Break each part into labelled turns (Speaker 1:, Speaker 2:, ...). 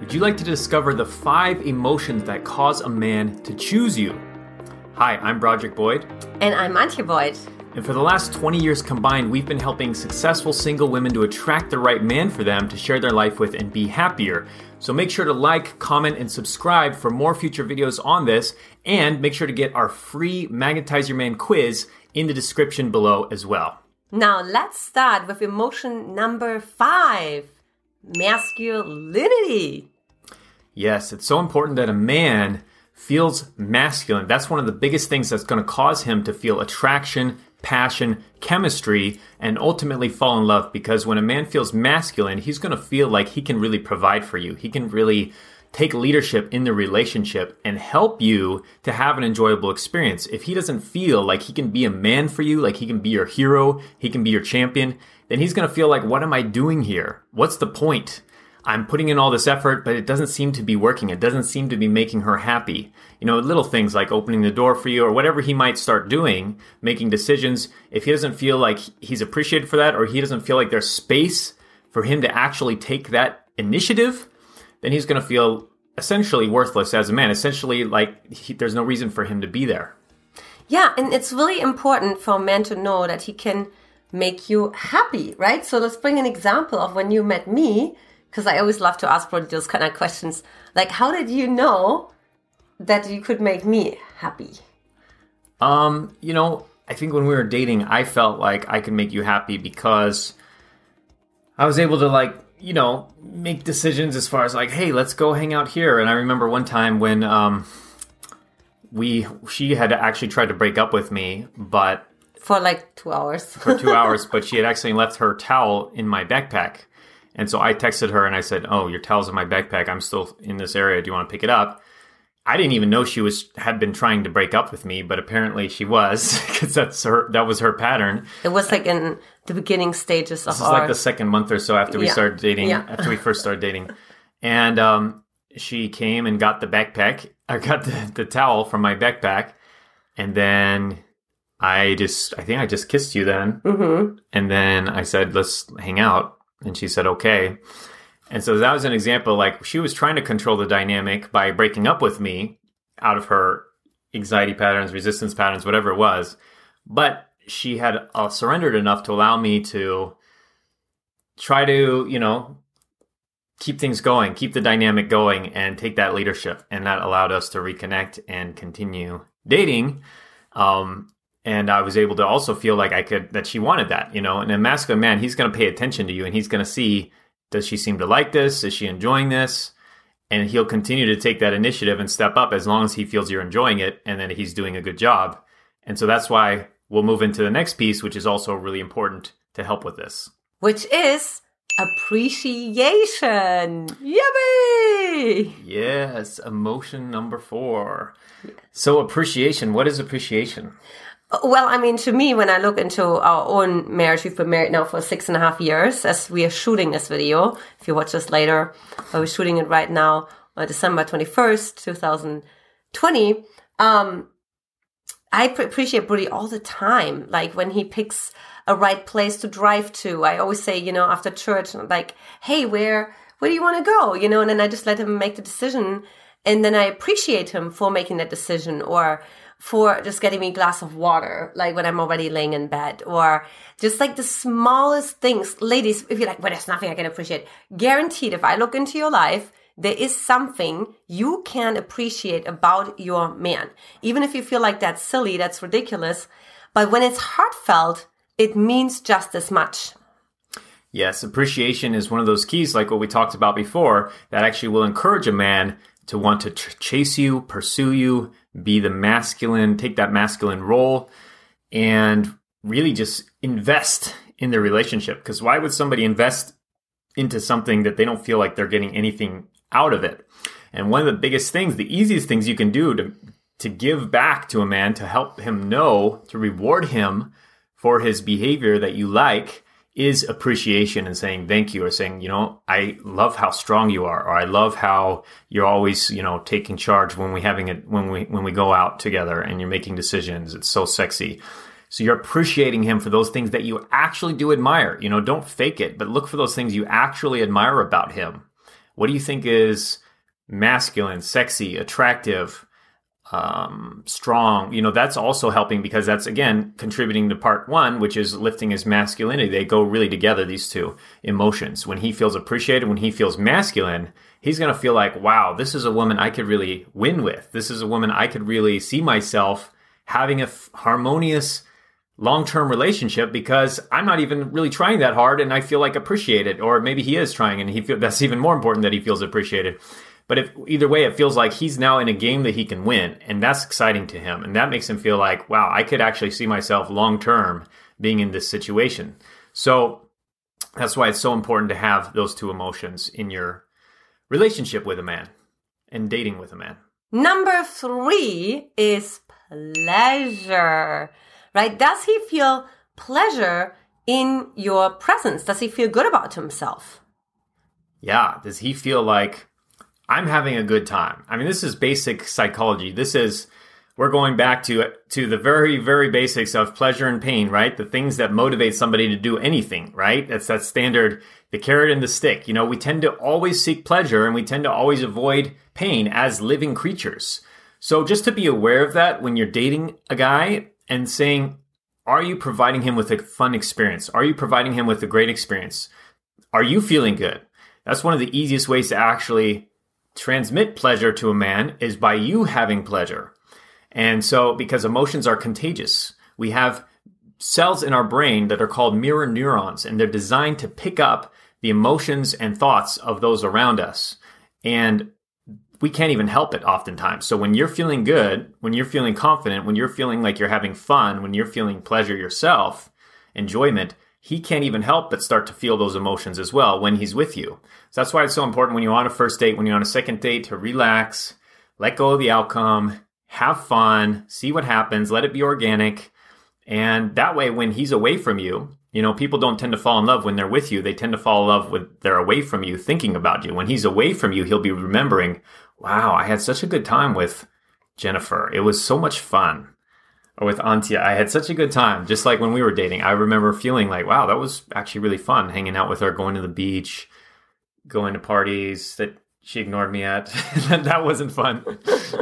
Speaker 1: Would you like to discover the five emotions that cause a man to choose you? Hi, I'm Broderick Boyd.
Speaker 2: And I'm Antje Boyd.
Speaker 1: And for the last 20 years combined, we've been helping successful single women to attract the right man for them to share their life with and be happier. So make sure to like, comment, and subscribe for more future videos on this. And make sure to get our free Magnetize Your Man quiz in the description below as well.
Speaker 2: Now let's start with emotion number five masculinity.
Speaker 1: Yes, it's so important that a man feels masculine. That's one of the biggest things that's going to cause him to feel attraction, passion, chemistry, and ultimately fall in love. Because when a man feels masculine, he's going to feel like he can really provide for you. He can really take leadership in the relationship and help you to have an enjoyable experience. If he doesn't feel like he can be a man for you, like he can be your hero, he can be your champion, then he's going to feel like, what am I doing here? What's the point? I'm putting in all this effort, but it doesn't seem to be working. It doesn't seem to be making her happy. You know, little things like opening the door for you or whatever he might start doing, making decisions. If he doesn't feel like he's appreciated for that or he doesn't feel like there's space for him to actually take that initiative, then he's going to feel essentially worthless as a man. Essentially, like he, there's no reason for him to be there.
Speaker 2: Yeah, and it's really important for a man to know that he can make you happy, right? So let's bring an example of when you met me, because I always love to ask those kind of questions. Like, how did you know that you could make me happy?
Speaker 1: Um, you know, I think when we were dating, I felt like I could make you happy because I was able to like, you know, make decisions as far as like, hey, let's go hang out here. And I remember one time when um we she had actually tried to break up with me, but
Speaker 2: for like two hours.
Speaker 1: for two hours, but she had actually left her towel in my backpack. And so I texted her and I said, "Oh, your towel's in my backpack. I'm still in this area. Do you want to pick it up?" I didn't even know she was had been trying to break up with me, but apparently she was because that's her that was her pattern.
Speaker 2: It was like in the beginning stages of
Speaker 1: This is
Speaker 2: our
Speaker 1: like the second month or so after we
Speaker 2: Yeah.
Speaker 1: started dating,
Speaker 2: Yeah.
Speaker 1: after we first started dating, and um, she came and got the backpack. I got the, the towel from my backpack, and then I just I think I just kissed you then,
Speaker 2: Mhm.
Speaker 1: and then I said let's hang out, and she said okay. And so that was an example like she was trying to control the dynamic by breaking up with me out of her anxiety patterns, resistance patterns, whatever it was. But she had uh, surrendered enough to allow me to try to, you know, keep things going, keep the dynamic going, and take that leadership. And that allowed us to reconnect and continue dating. Um, and I was able to also feel like I could that she wanted that, you know. And a masculine man, he's going to pay attention to you, and he's going to see does she seem to like this? Is she enjoying this? And he'll continue to take that initiative and step up as long as he feels you're enjoying it, and then he's doing a good job. And so that's why we'll move into the next piece, which is also really important to help with this.
Speaker 2: which is appreciation. Yummy!
Speaker 1: Yes, emotion number four. So appreciation. What is appreciation?
Speaker 2: Well, I mean, to me, when I look into our own marriage, we've been married now for six and a half years as we are shooting this video. If you watch this later, we're shooting it right now December 21st, 2020. Um, I pre- appreciate Brody all the time. Like when he picks a right place to drive to, I always say, you know, after church, like, hey, where, where do you want to go? You know, and then I just let him make the decision. And then I appreciate him for making that decision or for just getting me a glass of water, like when I'm already laying in bed, or just like the smallest things. Ladies, if you're like, well, there's nothing I can appreciate, guaranteed, if I look into your life, there is something you can appreciate about your man. Even if you feel like that's silly, that's ridiculous. But when it's heartfelt, it means just as much.
Speaker 1: Yes, appreciation is one of those keys, like what we talked about before, that actually will encourage a man to want to ch- chase you, pursue you, be the masculine, take that masculine role, and really just invest in the relationship. Because why would somebody invest into something that they don't feel like they're getting anything out of it? And one of the biggest things, the easiest things you can do to to give back to a man to help him know, to reward him for his behavior that you like is appreciation and saying thank you or saying, you know, I love how strong you are, or I love how you're always, you know, taking charge when we having it when we when we go out together and you're making decisions. It's so sexy. So you're appreciating him for those things that you actually do admire. You know, don't fake it, but look for those things you actually admire about him. What do you think is masculine, sexy, attractive, um, strong? You know, that's also helping because that's again contributing to part one, which is lifting his masculinity. They go really together, these two emotions. When he feels appreciated, when he feels masculine, he's going to feel like, wow, this is a woman I could really win with. This is a woman I could really see myself having a f- harmonious long-term relationship because I'm not even really trying that hard and I feel like appreciated or maybe he is trying and he feel that's even more important that he feels appreciated. But if either way it feels like he's now in a game that he can win and that's exciting to him and that makes him feel like wow, I could actually see myself long term being in this situation. So that's why it's so important to have those two emotions in your relationship with a man and dating with a man.
Speaker 2: Number three is pleasure, right? Does he feel pleasure in your presence? Does he feel good about himself?
Speaker 1: Yeah. Does he feel like I'm having a good time? I mean, this is basic psychology. This is we're going back to to the very very basics of pleasure and pain, right? The things that motivate somebody to do anything, right? That's that standard the carrot and the stick. You know, we tend to always seek pleasure and we tend to always avoid pain as living creatures. So just to be aware of that when you're dating a guy and saying, are you providing him with a fun experience? Are you providing him with a great experience? Are you feeling good? That's one of the easiest ways to actually transmit pleasure to a man is by you having pleasure. And so, because emotions are contagious, we have cells in our brain that are called mirror neurons, and they're designed to pick up the emotions and thoughts of those around us. And we can't even help it oftentimes. So when you're feeling good, when you're feeling confident, when you're feeling like you're having fun, when you're feeling pleasure yourself, enjoyment, he can't even help but start to feel those emotions as well when he's with you. So that's why it's so important when you're on a first date, when you're on a second date to relax, let go of the outcome, have fun, see what happens, let it be organic. And that way, when he's away from you, you know, people don't tend to fall in love when they're with you. They tend to fall in love when they're away from you, thinking about you. When he's away from you, he'll be remembering, wow, I had such a good time with Jennifer. It was so much fun. With Antje, I had such a good time. Just like when we were dating, I remember feeling like, wow, that was actually really fun hanging out with her, going to the beach, going to parties that she ignored me at. that wasn't fun.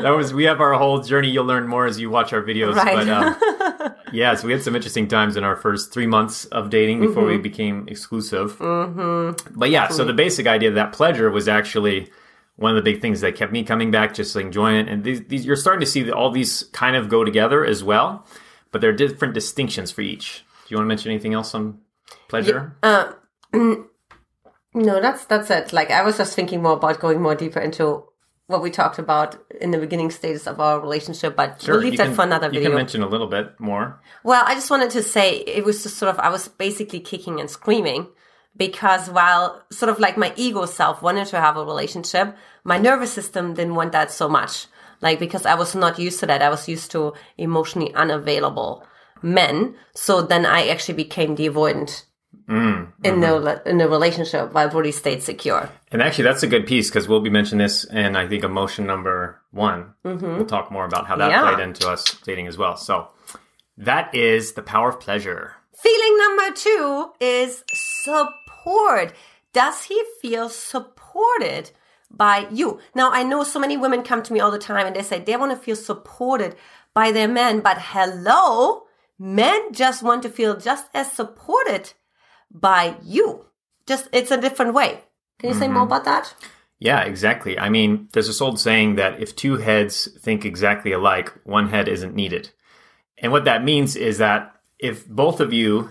Speaker 1: That was, we have our whole journey. You'll learn more as you watch our videos.
Speaker 2: Right.
Speaker 1: But, um, yeah, so we had some interesting times in our first three months of dating before mm-hmm. we became exclusive. Mm-hmm. But yeah, so the basic idea of that pleasure was actually one of the big things that kept me coming back, just enjoying it. And these, these you're starting to see that all these kind of go together as well, but there are different distinctions for each. Do you want to mention anything else on pleasure?
Speaker 2: Yeah, uh, no, that's that's it. Like I was just thinking more about going more deeper into what we talked about in the beginning stages of our relationship, but sure, we'll leave that
Speaker 1: can,
Speaker 2: for another video.
Speaker 1: You can mention a little bit more.
Speaker 2: Well, I just wanted to say it was just sort of I was basically kicking and screaming because while sort of like my ego self wanted to have a relationship, my nervous system didn't want that so much. Like because I was not used to that. I was used to emotionally unavailable men. So then I actually became the avoidant mm, in mm-hmm. the in the relationship while Brody stayed secure.
Speaker 1: And actually, that's a good piece because we'll be mentioning this in I think emotion number one. Mm-hmm. We'll talk more about how that yeah. played into us dating as well. So that is the power of pleasure.
Speaker 2: Feeling number two is support. Does he feel supported? by you. Now, I know so many women come to me all the time and they say they want to feel supported by their men, but hello, men just want to feel just as supported by you. Just it's a different way. Can you mm-hmm. say more mm-hmm. about that?
Speaker 1: Yeah, exactly. I mean, there's this old saying that if two heads think exactly alike, one head isn't needed. And what that means is that if both of you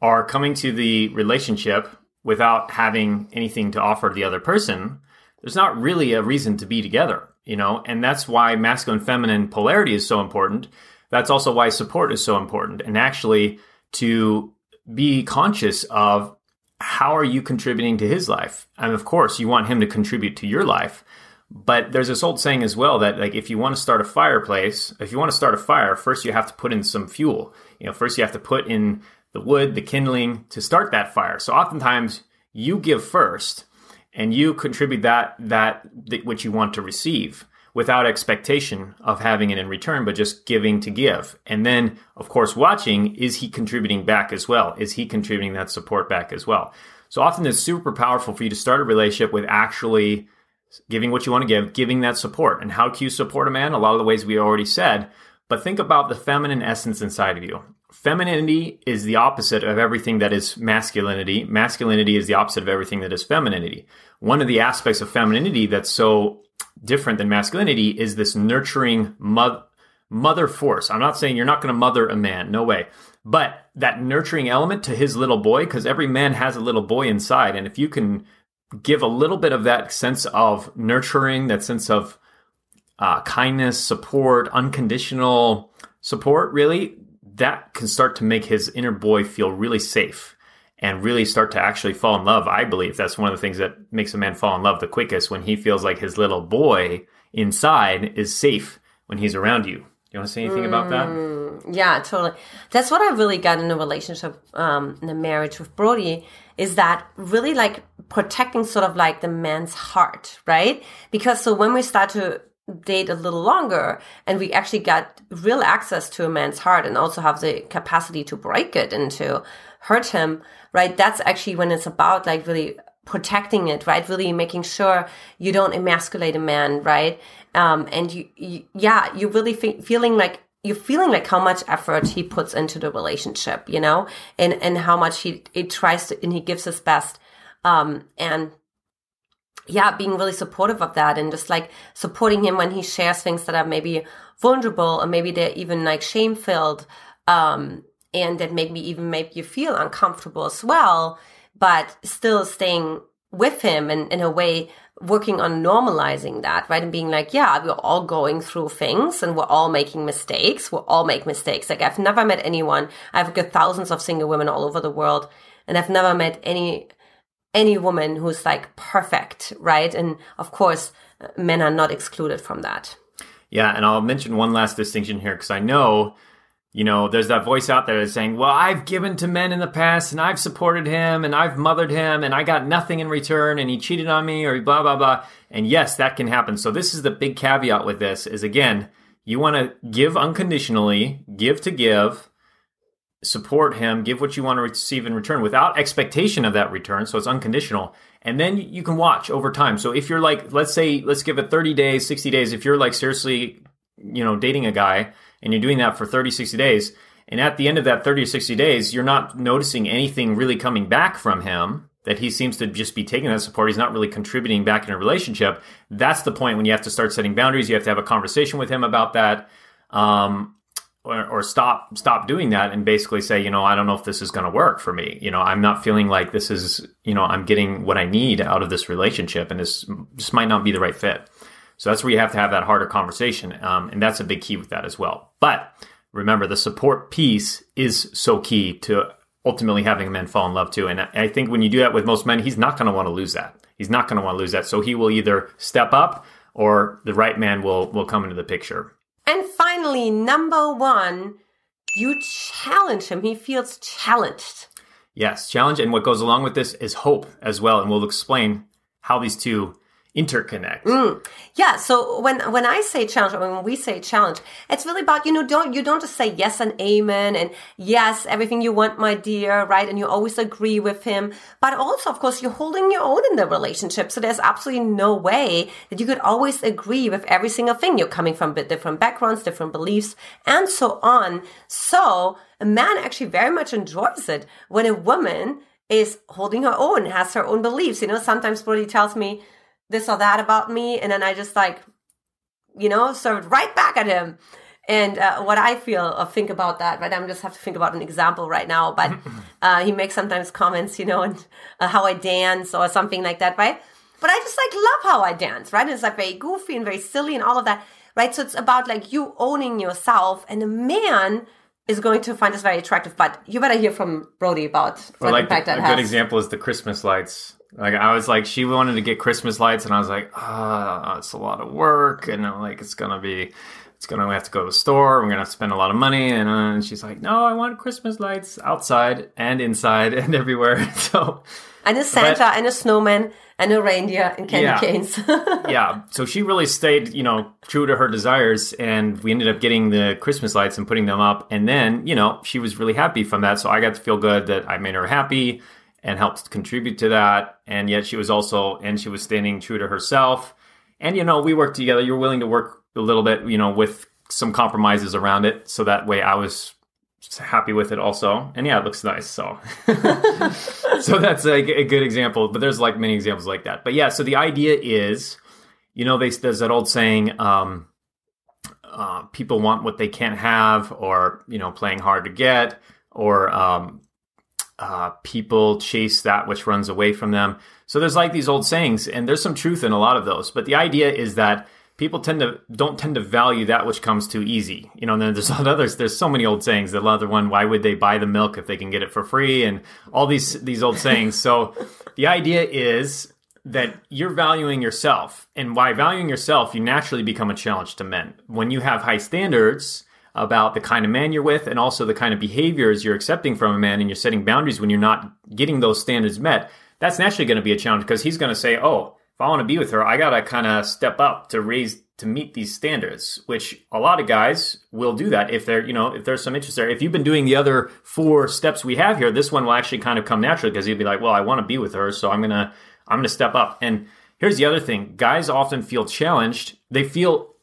Speaker 1: are coming to the relationship without having anything to offer the other person, there's not really a reason to be together, you know? And that's why masculine feminine polarity is so important. That's also why support is so important. And actually to be conscious of how are you contributing to his life? And of course, you want him to contribute to your life. But there's this old saying as well that like if you want to start a fireplace, if you want to start a fire, first you have to put in some fuel. You know, first you have to put in the wood, the kindling to start that fire. So oftentimes you give first and you contribute that that which you want to receive without expectation of having it in return, but just giving to give. And then, of course, watching is he contributing back as well? Is he contributing that support back as well? So often it's super powerful for you to start a relationship with actually giving what you want to give, giving that support. And how can you support a man? A lot of the ways we already said. But think about the feminine essence inside of you. Femininity is the opposite of everything that is masculinity. Masculinity is the opposite of everything that is femininity. One of the aspects of femininity that's so different than masculinity is this nurturing mo- mother force. I'm not saying you're not going to mother a man, no way. But that nurturing element to his little boy, because every man has a little boy inside. And if you can give a little bit of that sense of nurturing, that sense of uh, kindness, support, unconditional support, really, that can start to make his inner boy feel really safe and really start to actually fall in love. I believe that's one of the things that makes a man fall in love the quickest when he feels like his little boy inside is safe when he's around you. You want to say anything mm, about that?
Speaker 2: Mm, yeah, totally. That's what I really got in a relationship, um, in a marriage with Brody, is that really like protecting sort of like the man's heart, right? Because so when we start to date a little longer and we actually got real access to a man's heart and also have the capacity to break it and to hurt him, right? That's actually when it's about like really protecting it, right? Really making sure you don't emasculate a man, right? Um, and you, you yeah, you're really fe- feeling like you're feeling like how much effort he puts into the relationship, you know, and and how much he he tries to and he gives his best, um, and yeah, being really supportive of that and just like supporting him when he shares things that are maybe vulnerable or maybe they're even like shame filled, um, and that maybe even make you feel uncomfortable as well, but still staying with him and in a way working on normalizing that, right? And being like, yeah, we're all going through things and we're all making mistakes. We'll all make mistakes. Like I've never met anyone. I've got thousands of single women all over the world and I've never met any, any woman who's like perfect, right? And of course, men are not excluded from that.
Speaker 1: Yeah. And I'll mention one last distinction here because I know you know, there's that voice out there that's saying, well, I've given to men in the past and I've supported him and I've mothered him and I got nothing in return and he cheated on me or blah, blah, blah. And yes, that can happen. So this is the big caveat with this is again, you want to give unconditionally, give to give, support him, give what you want to receive in return without expectation of that return. So it's unconditional. And then you can watch over time. So if you're like, let's say, let's give it 30 days, 60 days. If you're like seriously, you know, dating a guy and you're doing that for 30, 60 days, and at the end of that 30 or 60 days, you're not noticing anything really coming back from him, that he seems to just be taking that support. He's not really contributing back in a relationship. That's the point when you have to start setting boundaries. You have to have a conversation with him about that. Um, or, or, stop stop doing that and basically say you know i don't know if this is going to work for me you know i'm not feeling like this is you know i'm getting what i need out of this relationship and this this might not be the right fit so that's where you have to have that harder conversation. Um, and that's a big key with that as well. But remember, the support piece is so key to ultimately having a man fall in love too. And I think when you do that with most men, he's not going to want to lose that. He's not going to want to lose that. So he will either step up or the right man will, will come into the picture.
Speaker 2: And finally, number one, you challenge him. He feels challenged.
Speaker 1: Yes, challenge. And what goes along with this is hope as well. And we'll explain how these two interconnect.
Speaker 2: Mm. Yeah. So when when I say challenge, when we say challenge, it's really about you know don't you don't just say yes and amen and yes everything you want, my dear, right? And you always agree with him, but also of course you're holding your own in the relationship. So there's absolutely no way that you could always agree with every single thing. You're coming from different backgrounds, different beliefs, and so on. So a man actually very much enjoys it when a woman is holding her own, has her own beliefs. You know, sometimes Brody tells me this or that about me. And then I just like, you know, served right back at him. And uh, what I feel or think about that, right? I'm just have to think about an example right now. But uh, he makes sometimes comments, you know, and uh, how I dance or something like that, right? But I just like love how I dance, right? It's like very goofy and very silly and all of that, right? So it's about like you owning yourself, and a man is going to find this very attractive. But you better hear from Brody about
Speaker 1: what like impact the, that a has. A good example is the Christmas lights like I was like, she wanted to get Christmas lights, and I was like, ah, oh, it's a lot of work, and I'm like, it's gonna be, it's gonna we have to go to the store. We're gonna have to spend a lot of money, and, uh, and she's like, no, I want Christmas lights outside and inside and everywhere. so,
Speaker 2: and a Santa but, and a snowman and a reindeer and candy yeah, canes.
Speaker 1: yeah, so she really stayed, you know, true to her desires, and we ended up getting the Christmas lights and putting them up, and then, you know, she was really happy from that. So I got to feel good that I made her happy and helped contribute to that. And yet she was also, and she was standing true to herself. And, you know, we worked together. You're willing to work a little bit, you know, with some compromises around it. So that way I was happy with it also. And yeah, it looks nice. So, so that's like a good example, but there's like many examples like that. But yeah, so the idea is, you know, they, there's that old saying, um, uh, people want what they can't have, or you know, playing hard to get, or um, uh, people chase that which runs away from them. So there's like these old sayings, and there's some truth in a lot of those. But the idea is that people tend to don't tend to value that which comes too easy. You know, and then there's others. There's so many old sayings. The other one, why would they buy the milk if they can get it for free? And all these these old sayings. So the idea is that you're valuing yourself. And by valuing yourself, you naturally become a challenge to men. When you have high standards about the kind of man you're with and also the kind of behaviors you're accepting from a man and you're setting boundaries when you're not getting those standards met, that's naturally going to be a challenge because he's going to say, oh, if I want to be with her, I got to kind of step up to raise to meet these standards, which a lot of guys will do that if they're, you know, if there's some interest there. If you've been doing the other four steps we have here, this one will actually kind of come naturally because you'll be like, well, I want to be with her, so I'm going to I'm going to step up. And here's the other thing guys often feel challenged. They feel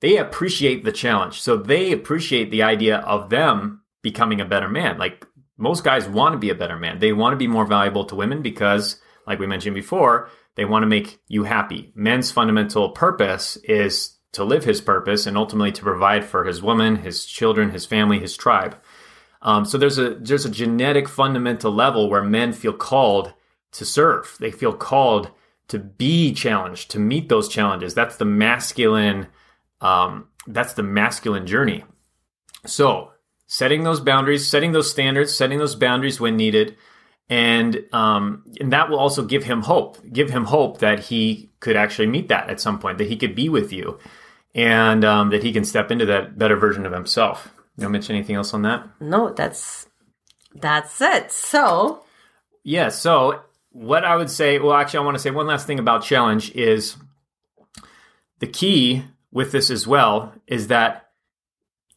Speaker 1: they appreciate the challenge. So they appreciate the idea of them becoming a better man. Like most guys want to be a better man. They want to be more valuable to women because, like we mentioned before, they want to make you happy. Men's fundamental purpose is to live his purpose and ultimately to provide for his woman, his children, his family, his tribe. Um, so there's a there's a genetic fundamental level where men feel called to serve. They feel called to be challenged, to meet those challenges. That's the masculine. Um, that's the masculine journey. So setting those boundaries, setting those standards, setting those boundaries when needed, and um, and that will also give him hope. Give him hope that he could actually meet that at some point. That he could be with you, and um, that he can step into that better version of himself. You want to mention anything else on that?
Speaker 2: No, that's that's it. So
Speaker 1: yeah. So what I would say, well, actually, I want to say one last thing about challenge is the key with this as well is that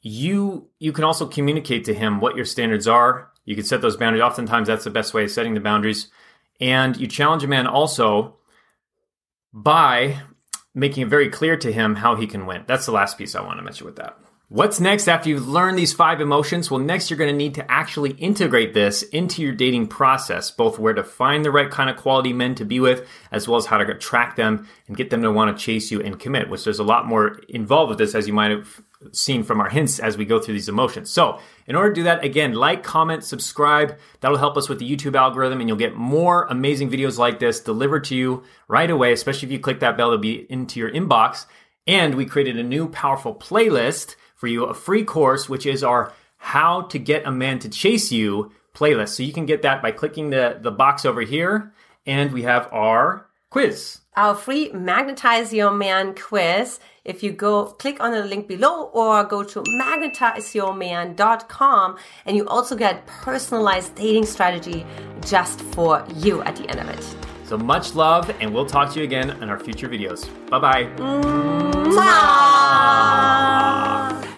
Speaker 1: you you can also communicate to him what your standards are. You can set those boundaries. Oftentimes, that's the best way of setting the boundaries. And you challenge a man also by making it very clear to him how he can win. That's the last piece I want to mention with that. What's next after you've learned these five emotions? Well, next you're going to need to actually integrate this into your dating process, both where to find the right kind of quality men to be with, as well as how to attract them and get them to want to chase you and commit, which there's a lot more involved with this, as you might have seen from our hints as we go through these emotions. So, in order to do that, again, like, comment, subscribe. That'll help us with the YouTube algorithm, and you'll get more amazing videos like this delivered to you right away, especially if you click that bell, it'll be into your inbox. And we created a new powerful playlist for you a free course, which is our How to Get a Man to Chase You playlist. So you can get that by clicking the, the box over here. And we have our quiz.
Speaker 2: Our free Magnetize Your Man quiz. If you go click on the link below or go to magnetizeyourman.com and you also get personalized dating strategy just for you at the end of it.
Speaker 1: So much love, and we'll talk to you again in our future videos. Bye bye.